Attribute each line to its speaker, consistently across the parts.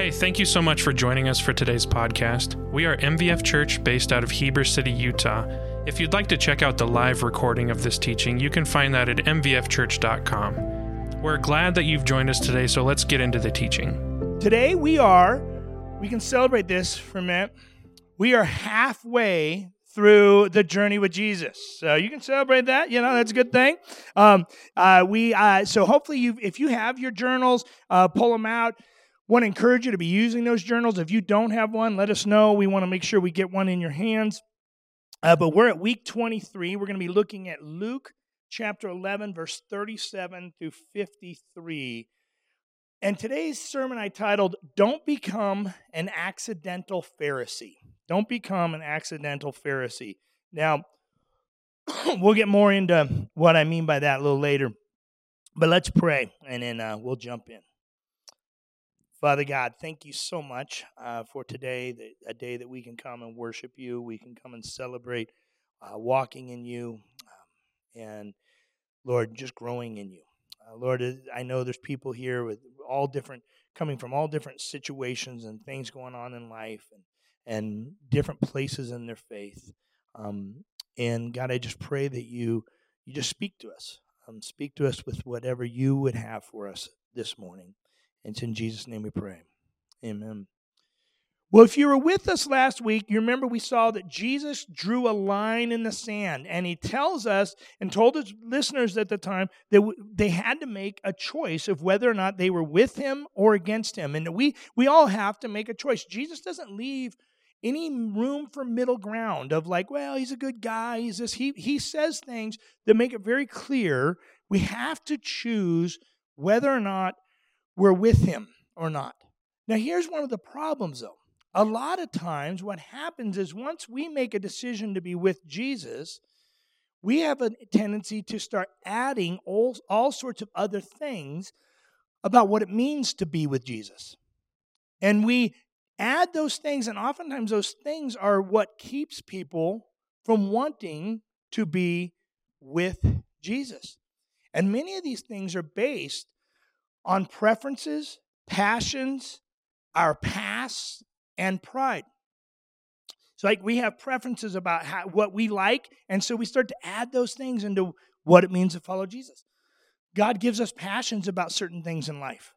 Speaker 1: Hey, thank you so much for joining us for today's podcast. We are MVF Church based out of Heber City, Utah. If you'd like to check out the live recording of this teaching, you can find that at mvfchurch.com. We're glad that you've joined us today, so let's get into the teaching.
Speaker 2: Today we are, we can celebrate this for a minute. We are halfway through the journey with Jesus. So you can celebrate that. You know, that's a good thing. Um, uh, we uh, so hopefully you, if you have your journals, uh, pull them out. Want to encourage you to be using those journals. If you don't have one, let us know. We want to make sure we get one in your hands. Uh, but we're at week 23. We're going to be looking at Luke chapter 11, verse 37 through 53. And today's sermon I titled, Don't Become an Accidental Pharisee. Don't become an accidental Pharisee. Now, we'll get more into what I mean by that a little later. But let's pray, and then uh, we'll jump in. Father God, thank you so much uh, for today, a day that we can come and worship you. We can come and celebrate uh, walking in you um, and, Lord, just growing in you. Uh, Lord, I know there's people here with all different, coming from all different situations and things going on in life and, and different places in their faith. Um, and God, I just pray that you you just speak to us. Um, speak to us with whatever you would have for us this morning. And it's in Jesus' name we pray. Amen. Well, if you were with us last week, you remember we saw that Jesus drew a line in the sand, and he tells us and told his listeners at the time that they had to make a choice of whether or not they were with him or against him. And we, we all have to make a choice. Jesus doesn't leave any room for middle ground of like, well, he's a good guy, he's this. He, he says things that make it very clear we have to choose whether or not we're with him or not. Now, here's one of the problems, though. A lot of times, what happens is once we make a decision to be with Jesus, we have a tendency to start adding all, all sorts of other things about what it means to be with Jesus. And we add those things, and oftentimes those things are what keeps people from wanting to be with Jesus. And many of these things are based on preferences, passions, our past, and pride. So, like, we have preferences about how, what we like, and so we start to add those things into what it means to follow Jesus. God gives us passions about certain things in life.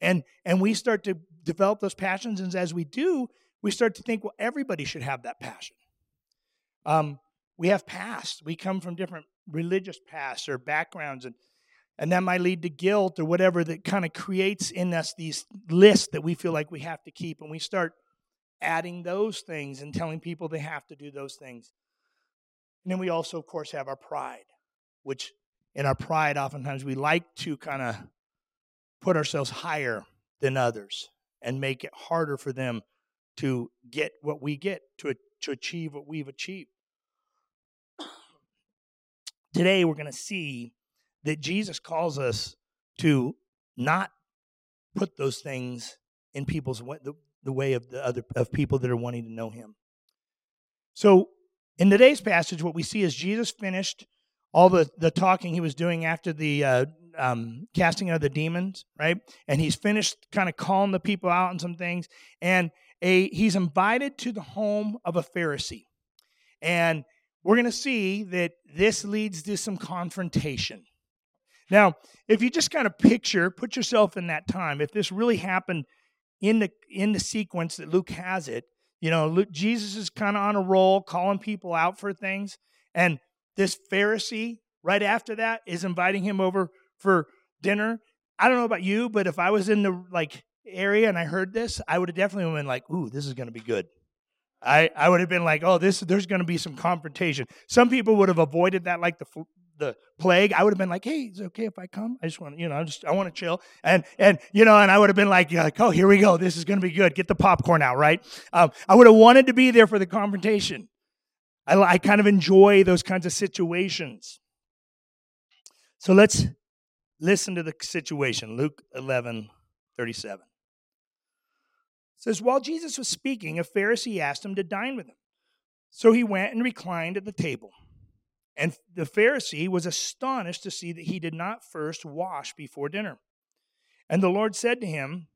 Speaker 2: And, and we start to develop those passions, and as we do, we start to think, well, everybody should have that passion. Um, we have past. We come from different religious pasts or backgrounds, and and that might lead to guilt or whatever that kind of creates in us these lists that we feel like we have to keep. And we start adding those things and telling people they have to do those things. And then we also, of course, have our pride, which in our pride, oftentimes we like to kind of put ourselves higher than others and make it harder for them to get what we get, to, to achieve what we've achieved. Today, we're going to see that Jesus calls us to not put those things in people's way, the, the way of the other of people that are wanting to know him. So in today's passage, what we see is Jesus finished all the, the talking he was doing after the uh, um, casting out of the demons, right? And he's finished kind of calling the people out on some things. And a he's invited to the home of a Pharisee. And we're going to see that this leads to some confrontation. Now, if you just kind of picture, put yourself in that time, if this really happened in the in the sequence that Luke has it, you know, Luke, Jesus is kind of on a roll, calling people out for things, and this Pharisee right after that is inviting him over for dinner. I don't know about you, but if I was in the like area and I heard this, I would have definitely been like, "Ooh, this is going to be good." I, I would have been like, oh, this there's going to be some confrontation. Some people would have avoided that like the the plague, I would have been like, "Hey, is it okay if I come? I just want, you know, I just I want to chill." And and you know, and I would have been like, like "Oh, here we go. This is going to be good. Get the popcorn out, right?" Um, I would have wanted to be there for the confrontation. I, I kind of enjoy those kinds of situations. So let's listen to the situation. Luke 11, 37. Says, While Jesus was speaking, a Pharisee asked him to dine with him. So he went and reclined at the table. And the Pharisee was astonished to see that he did not first wash before dinner. And the Lord said to him,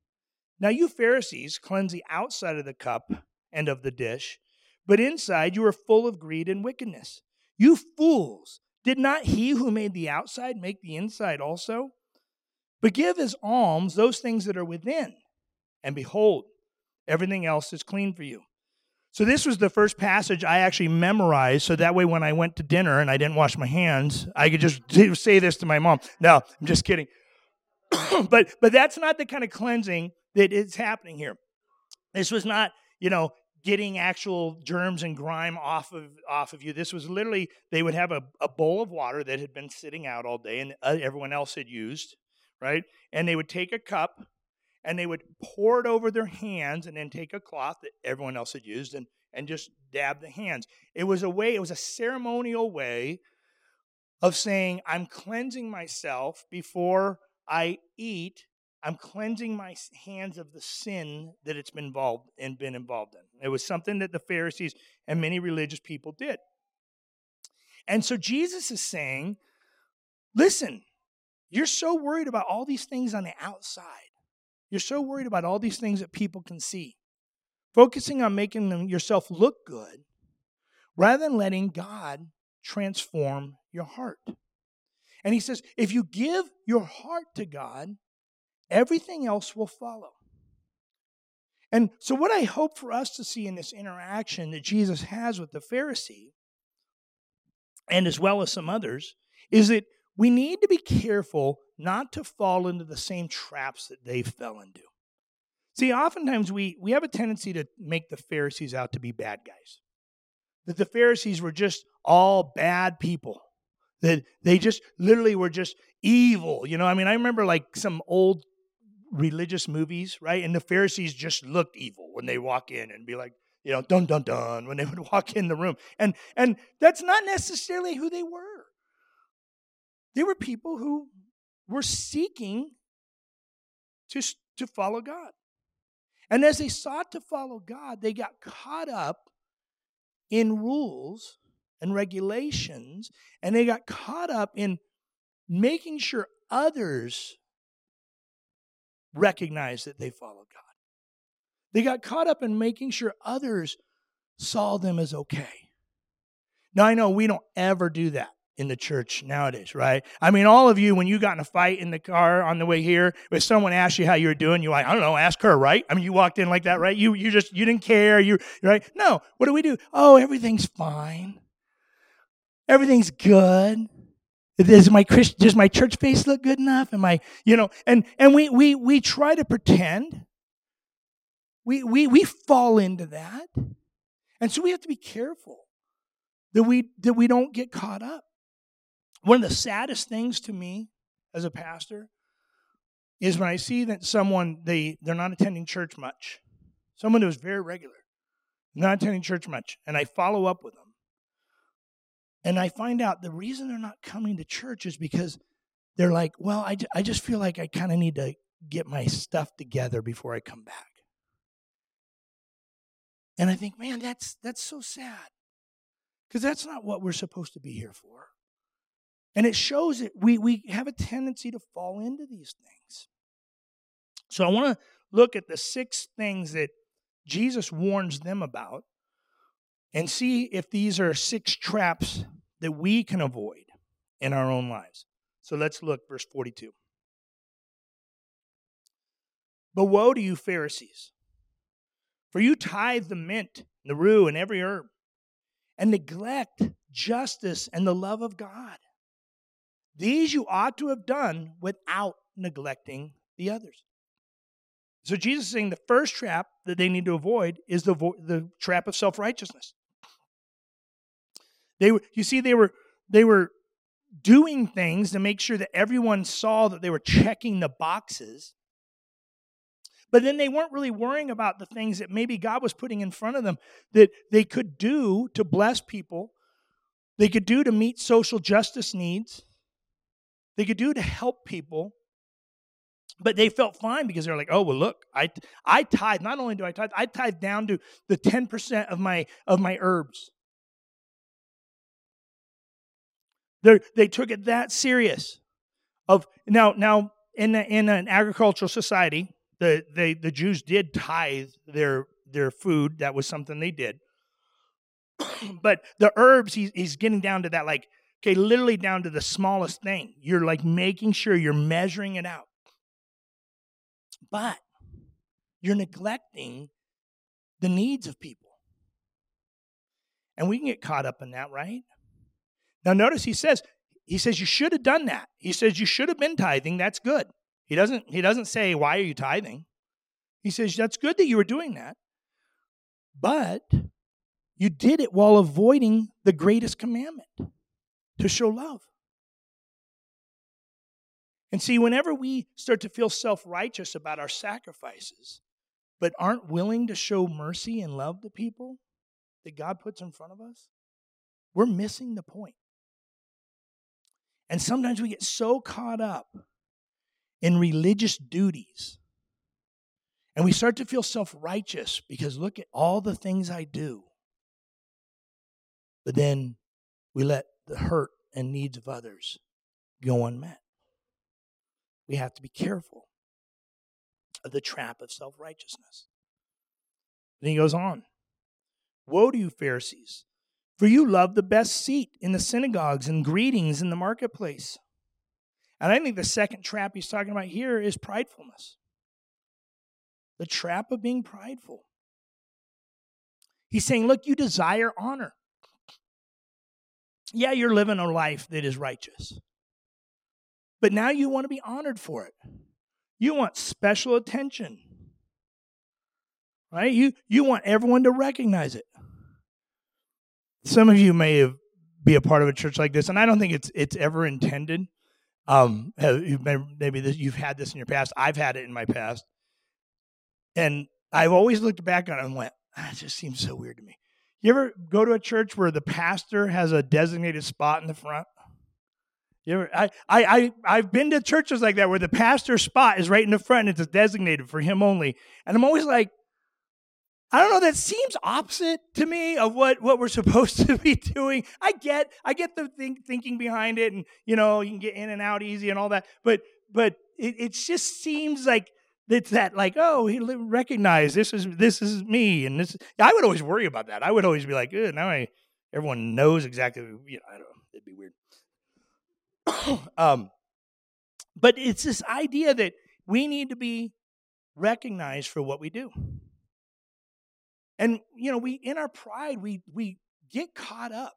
Speaker 2: Now, you Pharisees cleanse the outside of the cup and of the dish, but inside you are full of greed and wickedness. You fools! Did not he who made the outside make the inside also? But give as alms those things that are within, and behold, everything else is clean for you. So, this was the first passage I actually memorized. So that way, when I went to dinner and I didn't wash my hands, I could just say this to my mom. No, I'm just kidding. but, but that's not the kind of cleansing that is happening here. This was not, you know, getting actual germs and grime off of off of you. This was literally they would have a, a bowl of water that had been sitting out all day and uh, everyone else had used, right? And they would take a cup and they would pour it over their hands and then take a cloth that everyone else had used and, and just dab the hands. It was a way, it was a ceremonial way of saying, I'm cleansing myself before I eat. I'm cleansing my hands of the sin that it's been involved and been involved in. It was something that the Pharisees and many religious people did. And so Jesus is saying, listen, you're so worried about all these things on the outside. You're so worried about all these things that people can see, focusing on making them yourself look good rather than letting God transform your heart. And he says, if you give your heart to God, everything else will follow. And so, what I hope for us to see in this interaction that Jesus has with the Pharisee, and as well as some others, is that we need to be careful not to fall into the same traps that they fell into. See, oftentimes we, we have a tendency to make the Pharisees out to be bad guys. That the Pharisees were just all bad people. That they just literally were just evil. You know, I mean, I remember like some old religious movies, right? And the Pharisees just looked evil when they walk in and be like, you know, dun dun dun when they would walk in the room. And and that's not necessarily who they were. They were people who were seeking to, to follow God. And as they sought to follow God, they got caught up in rules and regulations, and they got caught up in making sure others recognize that they follow God. They got caught up in making sure others saw them as okay. Now, I know we don't ever do that in the church nowadays, right? I mean, all of you, when you got in a fight in the car on the way here, if someone asked you how you were doing, you're like, I don't know, ask her, right? I mean, you walked in like that, right? You you just you didn't care. You right? No. What do we do? Oh, everything's fine. Everything's good. Does my Christ, does my church face look good enough? Am I, you know, and and we we we try to pretend. We we we fall into that. And so we have to be careful that we that we don't get caught up. One of the saddest things to me as a pastor is when I see that someone they they're not attending church much. Someone who's very regular, not attending church much, and I follow up with them. And I find out the reason they're not coming to church is because they're like, well, I, I just feel like I kind of need to get my stuff together before I come back. And I think, man, that's that's so sad. Because that's not what we're supposed to be here for. And it shows that we, we have a tendency to fall into these things. So I want to look at the six things that Jesus warns them about and see if these are six traps that we can avoid in our own lives. So let's look, verse 42. But woe to you, Pharisees, for you tithe the mint, the rue, and every herb, and neglect justice and the love of God. These you ought to have done without neglecting the others. So Jesus is saying the first trap that they need to avoid is the, vo- the trap of self righteousness. They were, you see, they were they were doing things to make sure that everyone saw that they were checking the boxes. But then they weren't really worrying about the things that maybe God was putting in front of them that they could do to bless people, they could do to meet social justice needs, they could do to help people. But they felt fine because they're like, oh well, look, I I tithe. Not only do I tithe, I tithe down to the ten percent of my of my herbs. They they took it that serious. Of now now in in an agricultural society, the they the Jews did tithe their their food. That was something they did. but the herbs, he's he's getting down to that like okay, literally down to the smallest thing. You're like making sure you're measuring it out. But you're neglecting the needs of people. And we can get caught up in that, right? Now notice he says he says you should have done that. He says you should have been tithing. That's good. He doesn't he doesn't say why are you tithing? He says that's good that you were doing that. But you did it while avoiding the greatest commandment to show love. And see, whenever we start to feel self righteous about our sacrifices, but aren't willing to show mercy and love to people that God puts in front of us, we're missing the point. And sometimes we get so caught up in religious duties and we start to feel self righteous because look at all the things I do. But then we let the hurt and needs of others go unmet. We have to be careful of the trap of self righteousness. Then he goes on Woe to you, Pharisees, for you love the best seat in the synagogues and greetings in the marketplace. And I think the second trap he's talking about here is pridefulness the trap of being prideful. He's saying, Look, you desire honor. Yeah, you're living a life that is righteous. But now you want to be honored for it. You want special attention. Right? You you want everyone to recognize it. Some of you may have be a part of a church like this, and I don't think it's it's ever intended. Um, maybe this, you've had this in your past. I've had it in my past, and I've always looked back on it and went, "That just seems so weird to me." You ever go to a church where the pastor has a designated spot in the front? You ever, I, I, I, I've been to churches like that where the pastor's spot is right in the front and it's designated for him only. And I'm always like, I don't know, that seems opposite to me of what, what we're supposed to be doing. I get, I get the think, thinking behind it and, you know, you can get in and out easy and all that. But, but it, it just seems like it's that like oh he recognized this is this is me and this i would always worry about that. I would always be like now i everyone knows exactly you know i don't know it'd be weird. Um but it's this idea that we need to be recognized for what we do. And you know we in our pride we we get caught up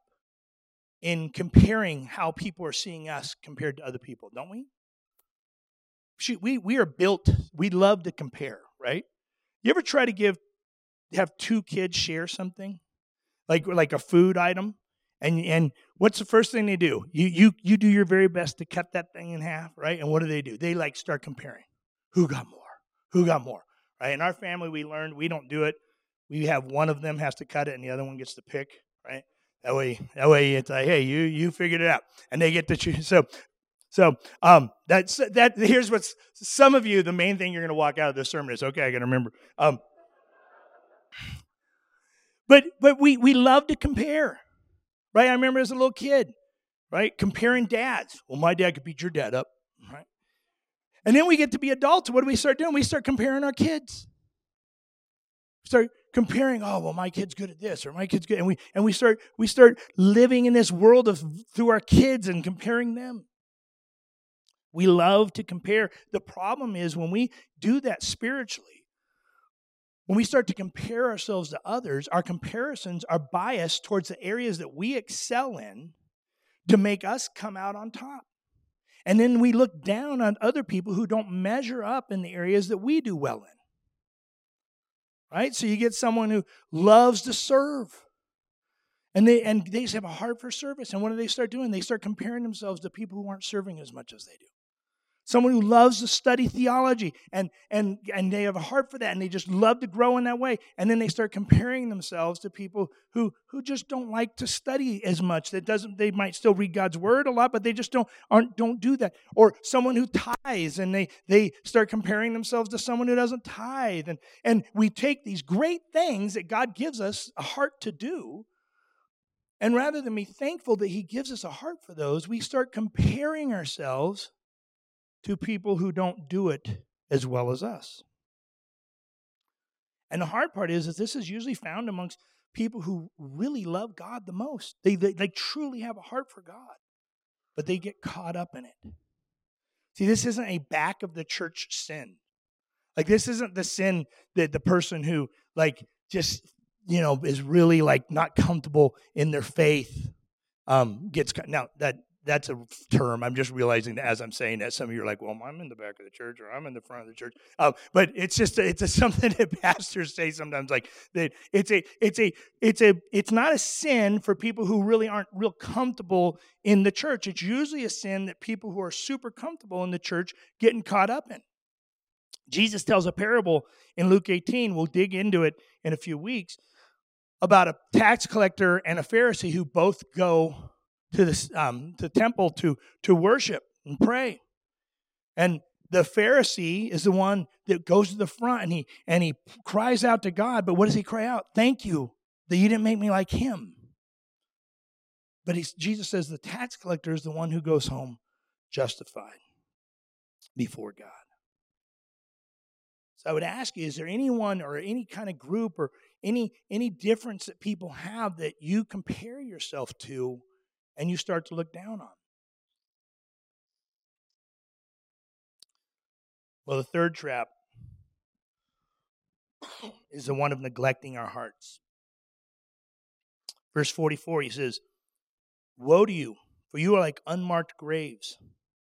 Speaker 2: in comparing how people are seeing us compared to other people don't we we, we are built, we love to compare, right? You ever try to give, have two kids share something? Like, like a food item? And, and what's the first thing they do? You, you, you do your very best to cut that thing in half, right? And what do they do? They like start comparing. Who got more? Who got more? Right? In our family, we learned we don't do it. We have one of them has to cut it and the other one gets to pick, right? That way, that way it's like, hey, you you figured it out, and they get to choose. So so um, that's that. Here's what's some of you. The main thing you're going to walk out of this sermon is okay. I got to remember. Um, but but we we love to compare, right? I remember as a little kid, right, comparing dads. Well, my dad could beat your dad up, right? And then we get to be adults. What do we start doing? We start comparing our kids. Start comparing. Oh, well, my kid's good at this, or my kid's good, and we and we start we start living in this world of through our kids and comparing them. We love to compare. The problem is when we do that spiritually, when we start to compare ourselves to others, our comparisons are biased towards the areas that we excel in to make us come out on top. And then we look down on other people who don't measure up in the areas that we do well in. Right? So you get someone who loves to serve. And they and they have a heart for service. And what do they start doing? They start comparing themselves to people who aren't serving as much as they do someone who loves to study theology and and and they have a heart for that and they just love to grow in that way. And then they start comparing themselves to people who who just don't like to study as much. That doesn't they might still read god's word a lot but they just don't aren't don't do that. Or someone who tithes and they they start comparing themselves to someone who doesn't tithe. And and we take these great things that god gives us a heart to do and rather than be thankful that he gives us a heart for those we start comparing ourselves to people who don't do it as well as us. And the hard part is, that this is usually found amongst people who really love God the most. They, they, they truly have a heart for God, but they get caught up in it. See, this isn't a back of the church sin. Like, this isn't the sin that the person who, like, just, you know, is really, like, not comfortable in their faith um, gets. caught. Now, that that's a term. I'm just realizing as I'm saying that, some of you are like, "Well, I'm in the back of the church, or I'm in the front of the church." Uh, but it's just it's a, something that pastors say sometimes, like that. It's a it's a it's a it's not a sin for people who really aren't real comfortable in the church. It's usually a sin that people who are super comfortable in the church getting caught up in. Jesus tells a parable in Luke 18. We'll dig into it in a few weeks about a tax collector and a Pharisee who both go to the um, temple to to worship and pray. And the Pharisee is the one that goes to the front and he and he cries out to God. But what does he cry out? Thank you that you didn't make me like him. But Jesus says the tax collector is the one who goes home justified before God. So I would ask you, is there anyone or any kind of group or any any difference that people have that you compare yourself to and you start to look down on. Well, the third trap is the one of neglecting our hearts. Verse 44, he says, Woe to you, for you are like unmarked graves,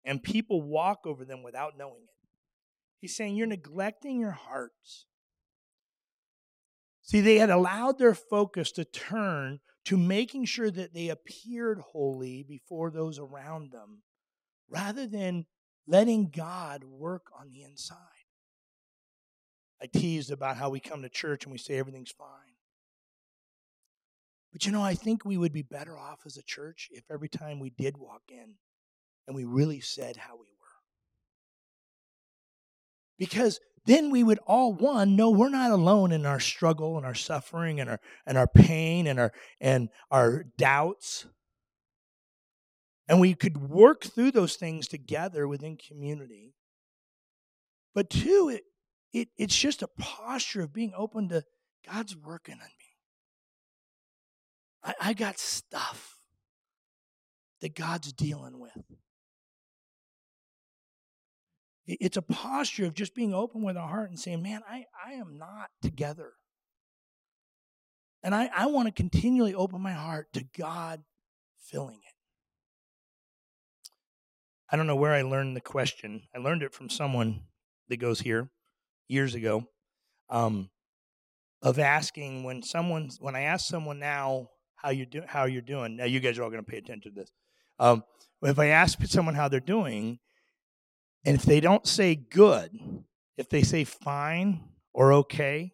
Speaker 2: and people walk over them without knowing it. He's saying you're neglecting your hearts. See, they had allowed their focus to turn to making sure that they appeared holy before those around them rather than letting God work on the inside. I teased about how we come to church and we say everything's fine. But you know, I think we would be better off as a church if every time we did walk in and we really said how we were. Because then we would all one know we're not alone in our struggle and our suffering and our and our pain and our and our doubts. And we could work through those things together within community. But two it, it it's just a posture of being open to god's working on me. I, I got stuff that god's dealing with it's a posture of just being open with our heart and saying, man, I, I am not together. And I, I want to continually open my heart to God filling it. I don't know where I learned the question. I learned it from someone that goes here years ago um, of asking when someone, when I ask someone now how you do, how you're doing. Now you guys are all going to pay attention to this. Um, if I ask someone how they're doing, and if they don't say good, if they say fine or okay,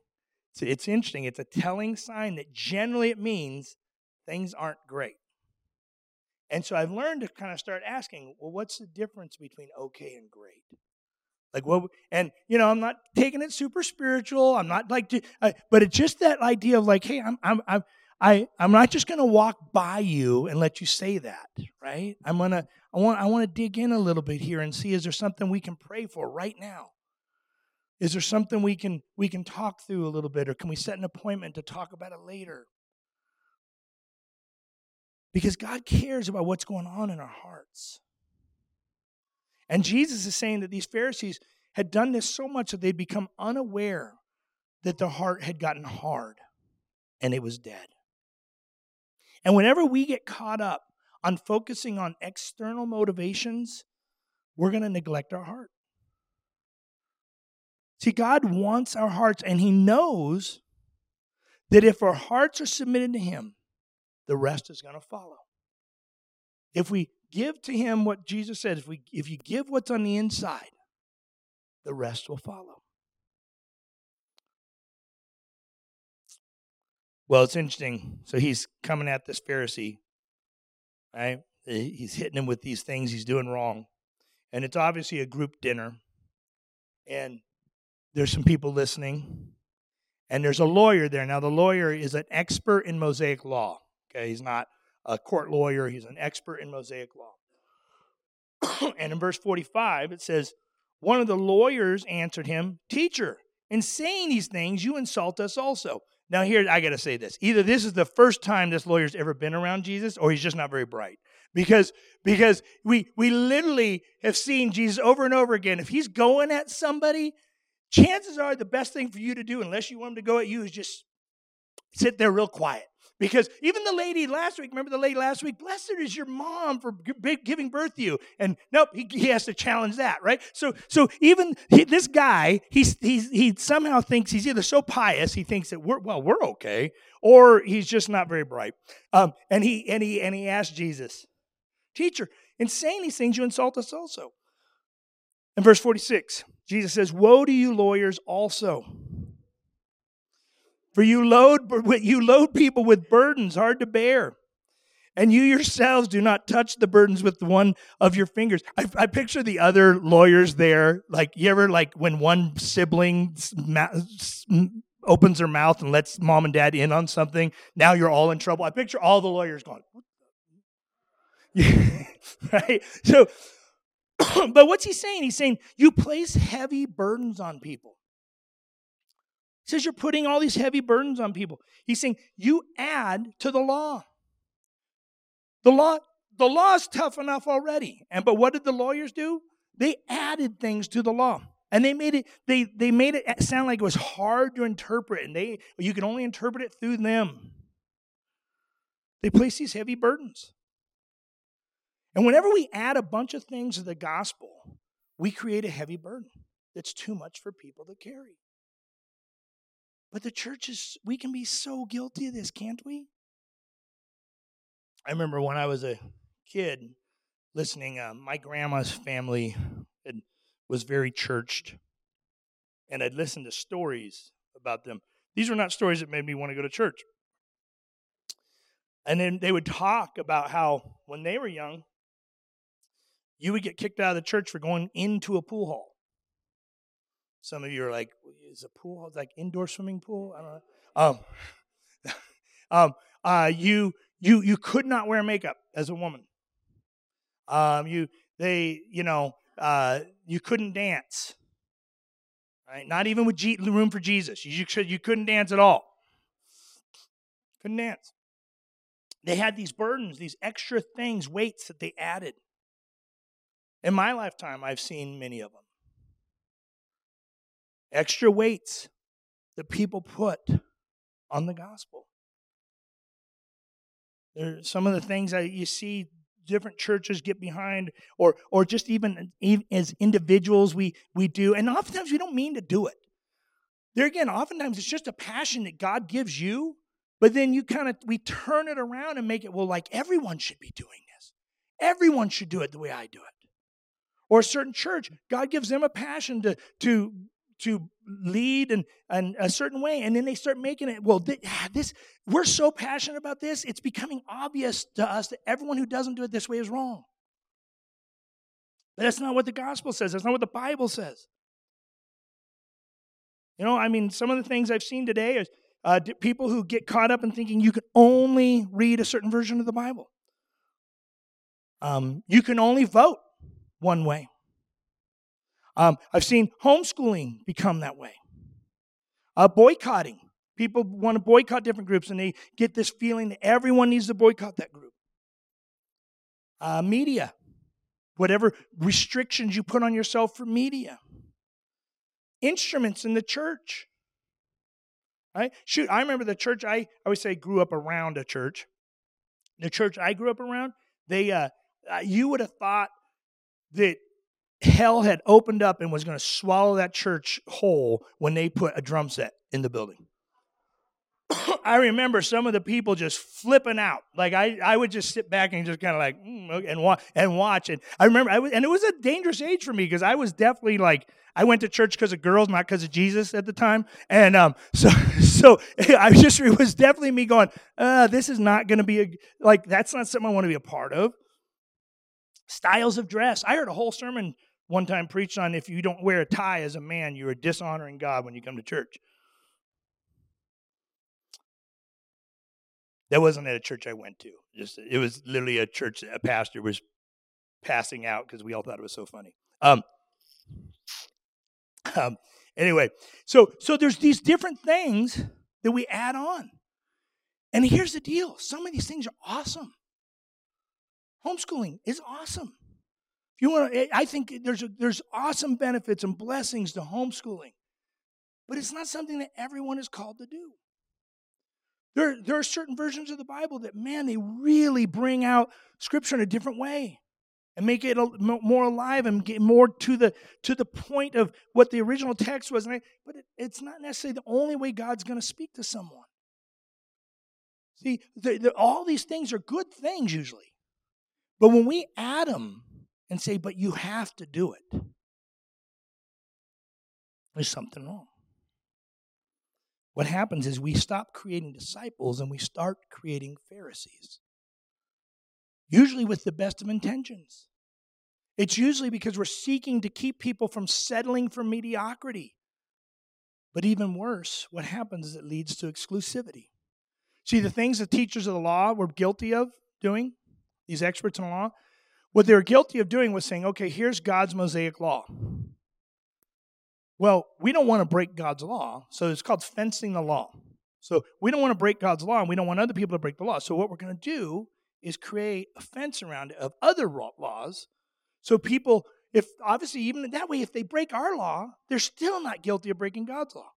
Speaker 2: so it's interesting. It's a telling sign that generally it means things aren't great. And so I've learned to kind of start asking, well, what's the difference between okay and great? Like what? And you know, I'm not taking it super spiritual. I'm not like, but it's just that idea of like, hey, I'm, I'm, I'm, I, I'm not just going to walk by you and let you say that, right? I'm gonna, I want, I want to dig in a little bit here and see is there something we can pray for right now? Is there something we can we can talk through a little bit, or can we set an appointment to talk about it later? Because God cares about what's going on in our hearts. And Jesus is saying that these Pharisees had done this so much that they'd become unaware that their heart had gotten hard and it was dead. And whenever we get caught up on focusing on external motivations, we're going to neglect our heart. See, God wants our hearts, and He knows that if our hearts are submitted to Him, the rest is going to follow. If we give to Him what Jesus said, if, we, if you give what's on the inside, the rest will follow. Well, it's interesting. So he's coming at this Pharisee, right? He's hitting him with these things he's doing wrong. And it's obviously a group dinner. And there's some people listening. And there's a lawyer there. Now, the lawyer is an expert in Mosaic law. Okay, he's not a court lawyer, he's an expert in Mosaic law. and in verse 45, it says, One of the lawyers answered him, Teacher, in saying these things, you insult us also. Now, here, I got to say this. Either this is the first time this lawyer's ever been around Jesus, or he's just not very bright. Because, because we, we literally have seen Jesus over and over again. If he's going at somebody, chances are the best thing for you to do, unless you want him to go at you, is just sit there real quiet. Because even the lady last week, remember the lady last week? Blessed is your mom for giving birth to you. And nope, he, he has to challenge that, right? So, so even he, this guy, he's, he's, he somehow thinks he's either so pious, he thinks that we're, well, we're okay, or he's just not very bright. Um, and, he, and, he, and he asked Jesus, Teacher, in saying these things, you insult us also. In verse 46, Jesus says, Woe to you, lawyers, also for you load, you load people with burdens hard to bear. And you yourselves do not touch the burdens with one of your fingers. I, I picture the other lawyers there. Like, you ever, like, when one sibling opens their mouth and lets mom and dad in on something, now you're all in trouble. I picture all the lawyers going, right? So, but what's he saying? He's saying, you place heavy burdens on people says you're putting all these heavy burdens on people. He's saying you add to the law. The law, the law is tough enough already. And but what did the lawyers do? They added things to the law. And they made it they they made it sound like it was hard to interpret and they you can only interpret it through them. They place these heavy burdens. And whenever we add a bunch of things to the gospel, we create a heavy burden that's too much for people to carry. But the church is, we can be so guilty of this, can't we? I remember when I was a kid listening, uh, my grandma's family had, was very churched, and I'd listen to stories about them. These were not stories that made me want to go to church. And then they would talk about how when they were young, you would get kicked out of the church for going into a pool hall. Some of you are like, is a pool like indoor swimming pool? I don't know. Um, um, uh, you you you could not wear makeup as a woman. Um, you they you know uh, you couldn't dance. Right? Not even with G- room for Jesus. You, you, you couldn't dance at all. Couldn't dance. They had these burdens, these extra things, weights that they added. In my lifetime, I've seen many of them extra weights that people put on the gospel. There are some of the things that you see different churches get behind or or just even as individuals we we do and oftentimes we don't mean to do it. There again oftentimes it's just a passion that god gives you but then you kind of we turn it around and make it well like everyone should be doing this. Everyone should do it the way i do it. Or a certain church god gives them a passion to to to lead in, in a certain way and then they start making it well ah, this we're so passionate about this it's becoming obvious to us that everyone who doesn't do it this way is wrong. But that's not what the gospel says that's not what the bible says. You know i mean some of the things i've seen today is uh, people who get caught up in thinking you can only read a certain version of the bible. Um, you can only vote one way um, I've seen homeschooling become that way. Uh, boycotting. People want to boycott different groups and they get this feeling that everyone needs to boycott that group. Uh, media. Whatever restrictions you put on yourself for media. Instruments in the church. Right? Shoot, I remember the church I, I always say grew up around a church. The church I grew up around, they uh, uh you would have thought that hell had opened up and was going to swallow that church whole when they put a drum set in the building. I remember some of the people just flipping out. Like I, I would just sit back and just kind of like mm, and watch and watch. And I remember, I was, and it was a dangerous age for me because I was definitely like I went to church because of girls, not because of Jesus at the time. And um, so, so I just it was definitely me going, uh, this is not going to be a like that's not something I want to be a part of. Styles of dress. I heard a whole sermon one time preached on if you don't wear a tie as a man, you are dishonoring God when you come to church. That wasn't at a church I went to. Just it was literally a church a pastor was passing out because we all thought it was so funny. Um, um, Anyway, so so there's these different things that we add on. And here's the deal some of these things are awesome. Homeschooling is awesome. You want to, eh, I think there's, a, there's awesome benefits and blessings to homeschooling, but it's not something that everyone is called to do. There, there are certain versions of the Bible that, man, they really bring out Scripture in a different way and make it more alive and get more to the to the point of what the original text was. But it, it's not necessarily the only way God's going to speak to someone. See, the, the, all these things are good things usually. But when we add them and say, but you have to do it, there's something wrong. What happens is we stop creating disciples and we start creating Pharisees. Usually with the best of intentions. It's usually because we're seeking to keep people from settling for mediocrity. But even worse, what happens is it leads to exclusivity. See, the things the teachers of the law were guilty of doing, these experts in the law, what they were guilty of doing was saying, okay, here's God's Mosaic law. Well, we don't want to break God's law, so it's called fencing the law. So we don't want to break God's law, and we don't want other people to break the law. So what we're going to do is create a fence around it of other laws, so people, if obviously even that way, if they break our law, they're still not guilty of breaking God's law.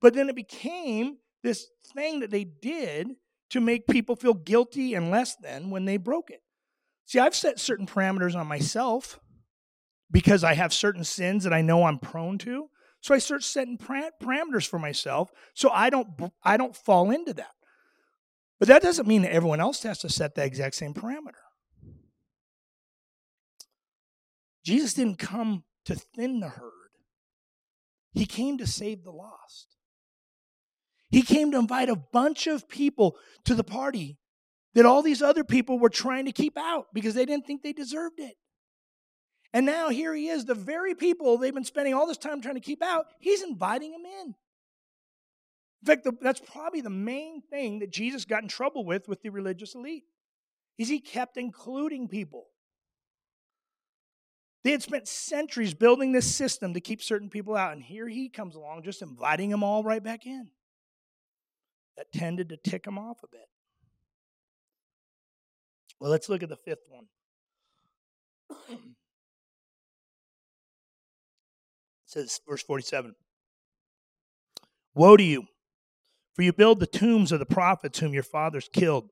Speaker 2: But then it became this thing that they did to make people feel guilty and less than when they broke it. See, I've set certain parameters on myself because I have certain sins that I know I'm prone to. So I start setting parameters for myself so I don't I don't fall into that. But that doesn't mean that everyone else has to set that exact same parameter. Jesus didn't come to thin the herd. He came to save the lost. He came to invite a bunch of people to the party that all these other people were trying to keep out because they didn't think they deserved it. And now here he is, the very people they've been spending all this time trying to keep out, he's inviting them in. In fact, the, that's probably the main thing that Jesus got in trouble with with the religious elite. Is he kept including people. They had spent centuries building this system to keep certain people out, and here he comes along just inviting them all right back in that tended to tick him off a bit. Well, let's look at the fifth one. it says, verse 47 Woe to you, for you build the tombs of the prophets whom your fathers killed.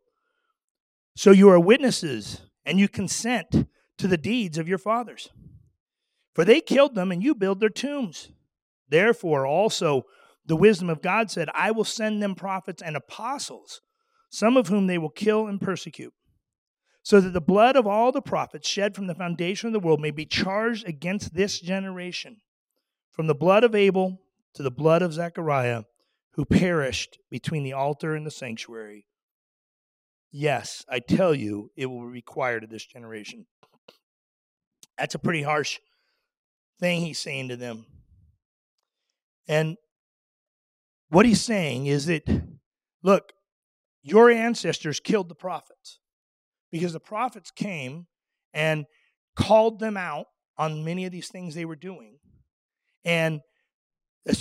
Speaker 2: So you are witnesses, and you consent to the deeds of your fathers. For they killed them, and you build their tombs. Therefore, also, the wisdom of God said, I will send them prophets and apostles, some of whom they will kill and persecute, so that the blood of all the prophets shed from the foundation of the world may be charged against this generation, from the blood of Abel to the blood of Zechariah, who perished between the altar and the sanctuary. Yes, I tell you, it will be required of this generation. That's a pretty harsh thing he's saying to them. And what he's saying is that, look, your ancestors killed the prophets because the prophets came and called them out on many of these things they were doing. And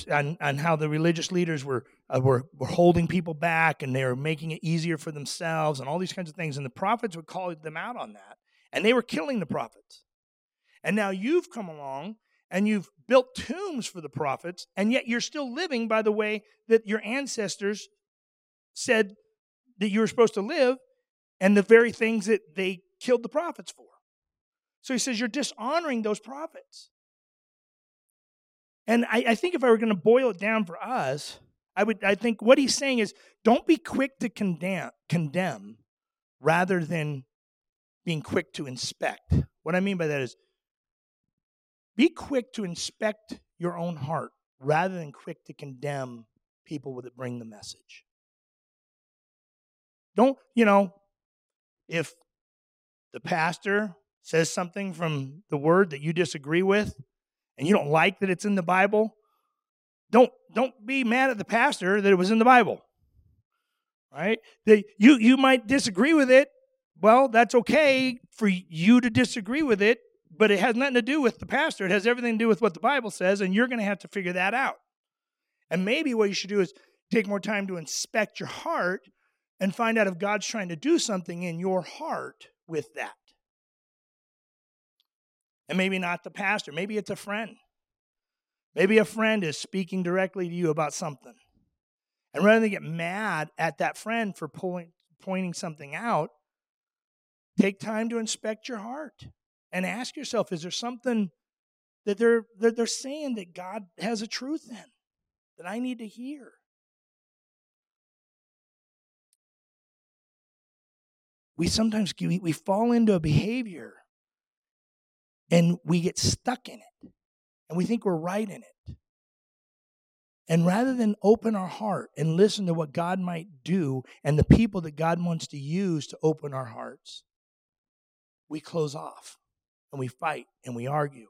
Speaker 2: and how the religious leaders were, uh, were were holding people back and they were making it easier for themselves and all these kinds of things and the prophets would call them out on that and they were killing the prophets and now you've come along and you've built tombs for the prophets, and yet you're still living by the way that your ancestors said that you were supposed to live, and the very things that they killed the prophets for. So he says, You're dishonoring those prophets. And I, I think if I were going to boil it down for us, I would I think what he's saying is don't be quick to condemn condemn rather than being quick to inspect. What I mean by that is be quick to inspect your own heart rather than quick to condemn people that bring the message. Don't, you know, if the pastor says something from the word that you disagree with and you don't like that it's in the Bible, don't don't be mad at the pastor that it was in the Bible. Right? That you you might disagree with it. Well, that's okay for you to disagree with it but it has nothing to do with the pastor. It has everything to do with what the Bible says, and you're going to have to figure that out. And maybe what you should do is take more time to inspect your heart and find out if God's trying to do something in your heart with that. And maybe not the pastor, maybe it's a friend. Maybe a friend is speaking directly to you about something. And rather than get mad at that friend for pointing something out, take time to inspect your heart and ask yourself is there something that they're, that they're saying that God has a truth in that I need to hear? We sometimes we fall into a behavior and we get stuck in it and we think we're right in it. And rather than open our heart and listen to what God might do and the people that God wants to use to open our hearts, we close off and we fight and we argue.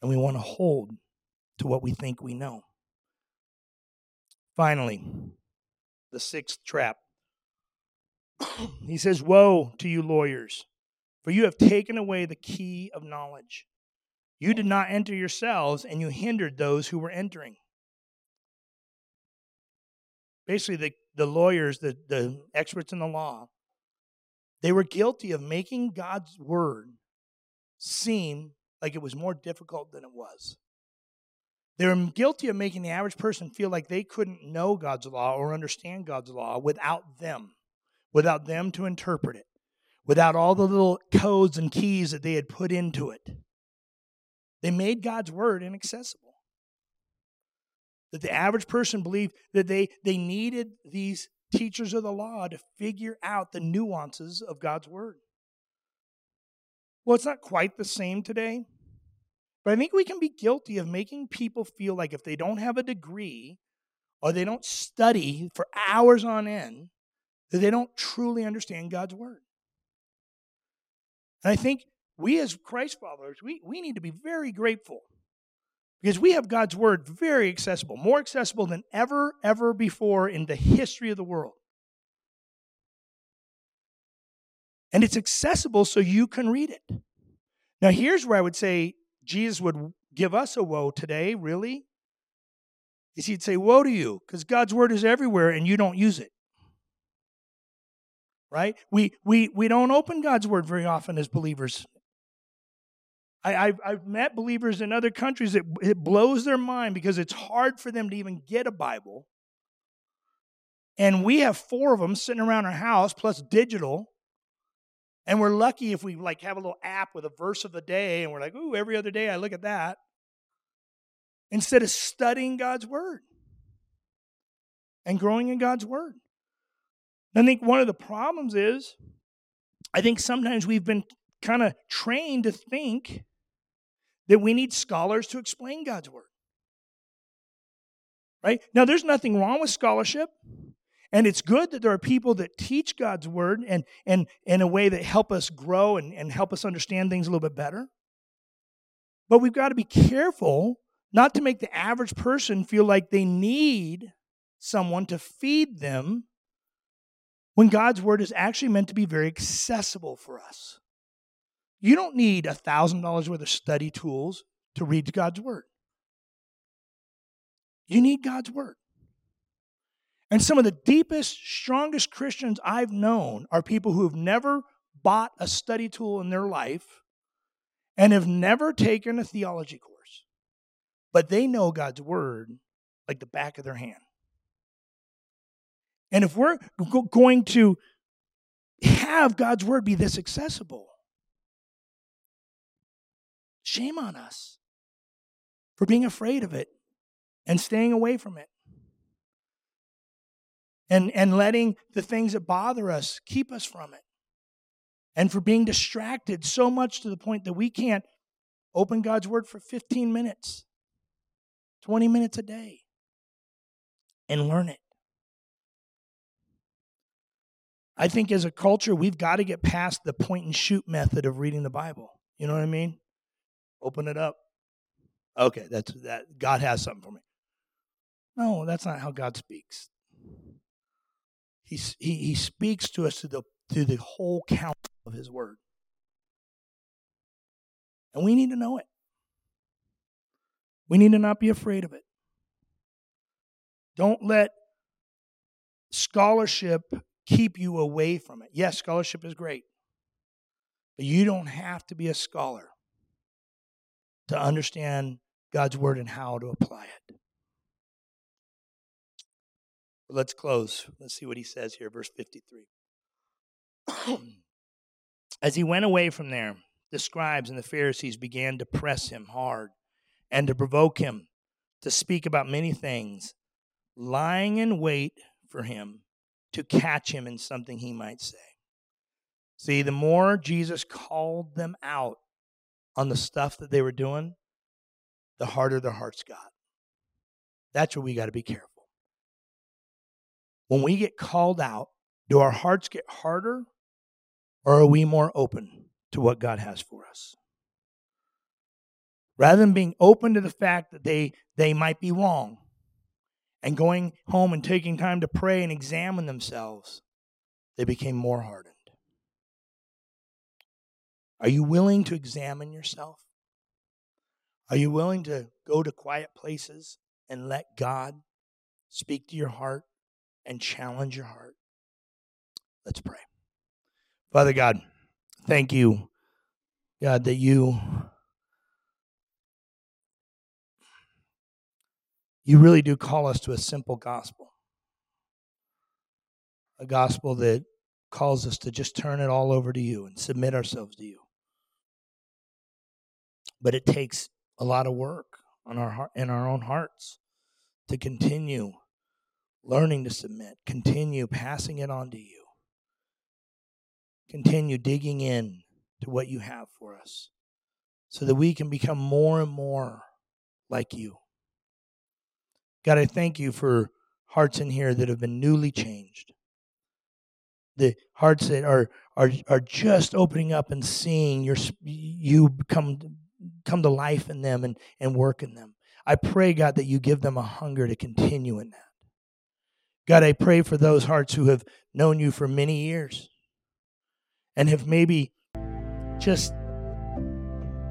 Speaker 2: And we want to hold to what we think we know. Finally, the sixth trap. he says, Woe to you, lawyers, for you have taken away the key of knowledge. You did not enter yourselves, and you hindered those who were entering. Basically, the, the lawyers, the, the experts in the law, they were guilty of making God's word seem like it was more difficult than it was. They were guilty of making the average person feel like they couldn't know God's law or understand God's law without them, without them to interpret it, without all the little codes and keys that they had put into it. They made God's word inaccessible. That the average person believed that they, they needed these teachers of the law to figure out the nuances of God's word. Well, it's not quite the same today, but I think we can be guilty of making people feel like if they don't have a degree or they don't study for hours on end, that they don't truly understand God's word. And I think we as Christ followers, we, we need to be very grateful because we have God's word very accessible, more accessible than ever, ever before in the history of the world. And it's accessible so you can read it. Now, here's where I would say Jesus would give us a woe today, really. Is he'd say, Woe to you, because God's word is everywhere and you don't use it right? We, we, we don't open God's word very often as believers. I, I've, I've met believers in other countries that it blows their mind because it's hard for them to even get a Bible. And we have four of them sitting around our house plus digital. And we're lucky if we like have a little app with a verse of the day and we're like, ooh, every other day I look at that. Instead of studying God's word and growing in God's word. I think one of the problems is I think sometimes we've been kind of trained to think that we need scholars to explain God's word. Right? Now, there's nothing wrong with scholarship. And it's good that there are people that teach God's word and, and in a way that help us grow and, and help us understand things a little bit better. But we've got to be careful not to make the average person feel like they need someone to feed them when God's word is actually meant to be very accessible for us. You don't need a $1,000 worth of study tools to read God's word. You need God's word. And some of the deepest, strongest Christians I've known are people who have never bought a study tool in their life and have never taken a theology course, but they know God's word like the back of their hand. And if we're going to have God's word be this accessible, shame on us for being afraid of it and staying away from it. And, and letting the things that bother us keep us from it. And for being distracted so much to the point that we can't open God's word for 15 minutes, 20 minutes a day, and learn it. I think as a culture, we've got to get past the point and shoot method of reading the Bible. You know what I mean? Open it up. Okay, that's that. God has something for me. No, that's not how God speaks. He, he, speaks to us through the, through the whole count of His Word. And we need to know it. We need to not be afraid of it. Don't let scholarship keep you away from it. Yes, scholarship is great, but you don't have to be a scholar to understand God's word and how to apply it. But let's close. Let's see what he says here, verse 53. As he went away from there, the scribes and the Pharisees began to press him hard and to provoke him to speak about many things, lying in wait for him to catch him in something he might say. See, the more Jesus called them out on the stuff that they were doing, the harder their hearts got. That's where we got to be careful. When we get called out, do our hearts get harder or are we more open to what God has for us? Rather than being open to the fact that they, they might be wrong and going home and taking time to pray and examine themselves, they became more hardened. Are you willing to examine yourself? Are you willing to go to quiet places and let God speak to your heart and challenge your heart? Let's pray. Father God, thank you, God, that you you really do call us to a simple gospel. A gospel that calls us to just turn it all over to you and submit ourselves to you. But it takes a lot of work on our heart, in our own hearts to continue learning to submit, continue passing it on to you, continue digging in to what you have for us so that we can become more and more like you. God, I thank you for hearts in here that have been newly changed. The hearts that are are are just opening up and seeing your you come come to life in them and, and work in them. I pray, God, that you give them a hunger to continue in that. God, I pray for those hearts who have known you for many years and have maybe just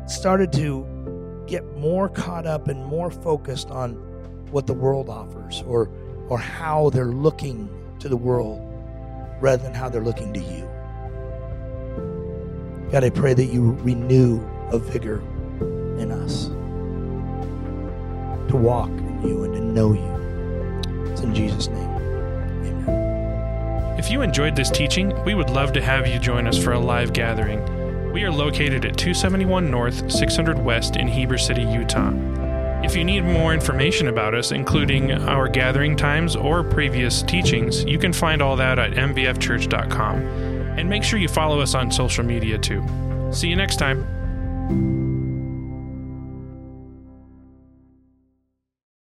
Speaker 2: started to get more caught up and more focused on what the world offers or or how they're looking to the world rather than how they're looking to you. God, I pray that you renew a vigor in us to walk in you and to know you. It's in Jesus' name.
Speaker 1: If you enjoyed this teaching, we would love to have you join us for a live gathering. We are located at 271 North, 600 West in Heber City, Utah. If you need more information about us, including our gathering times or previous teachings, you can find all that at mvfchurch.com. And make sure you follow us on social media too. See you next time.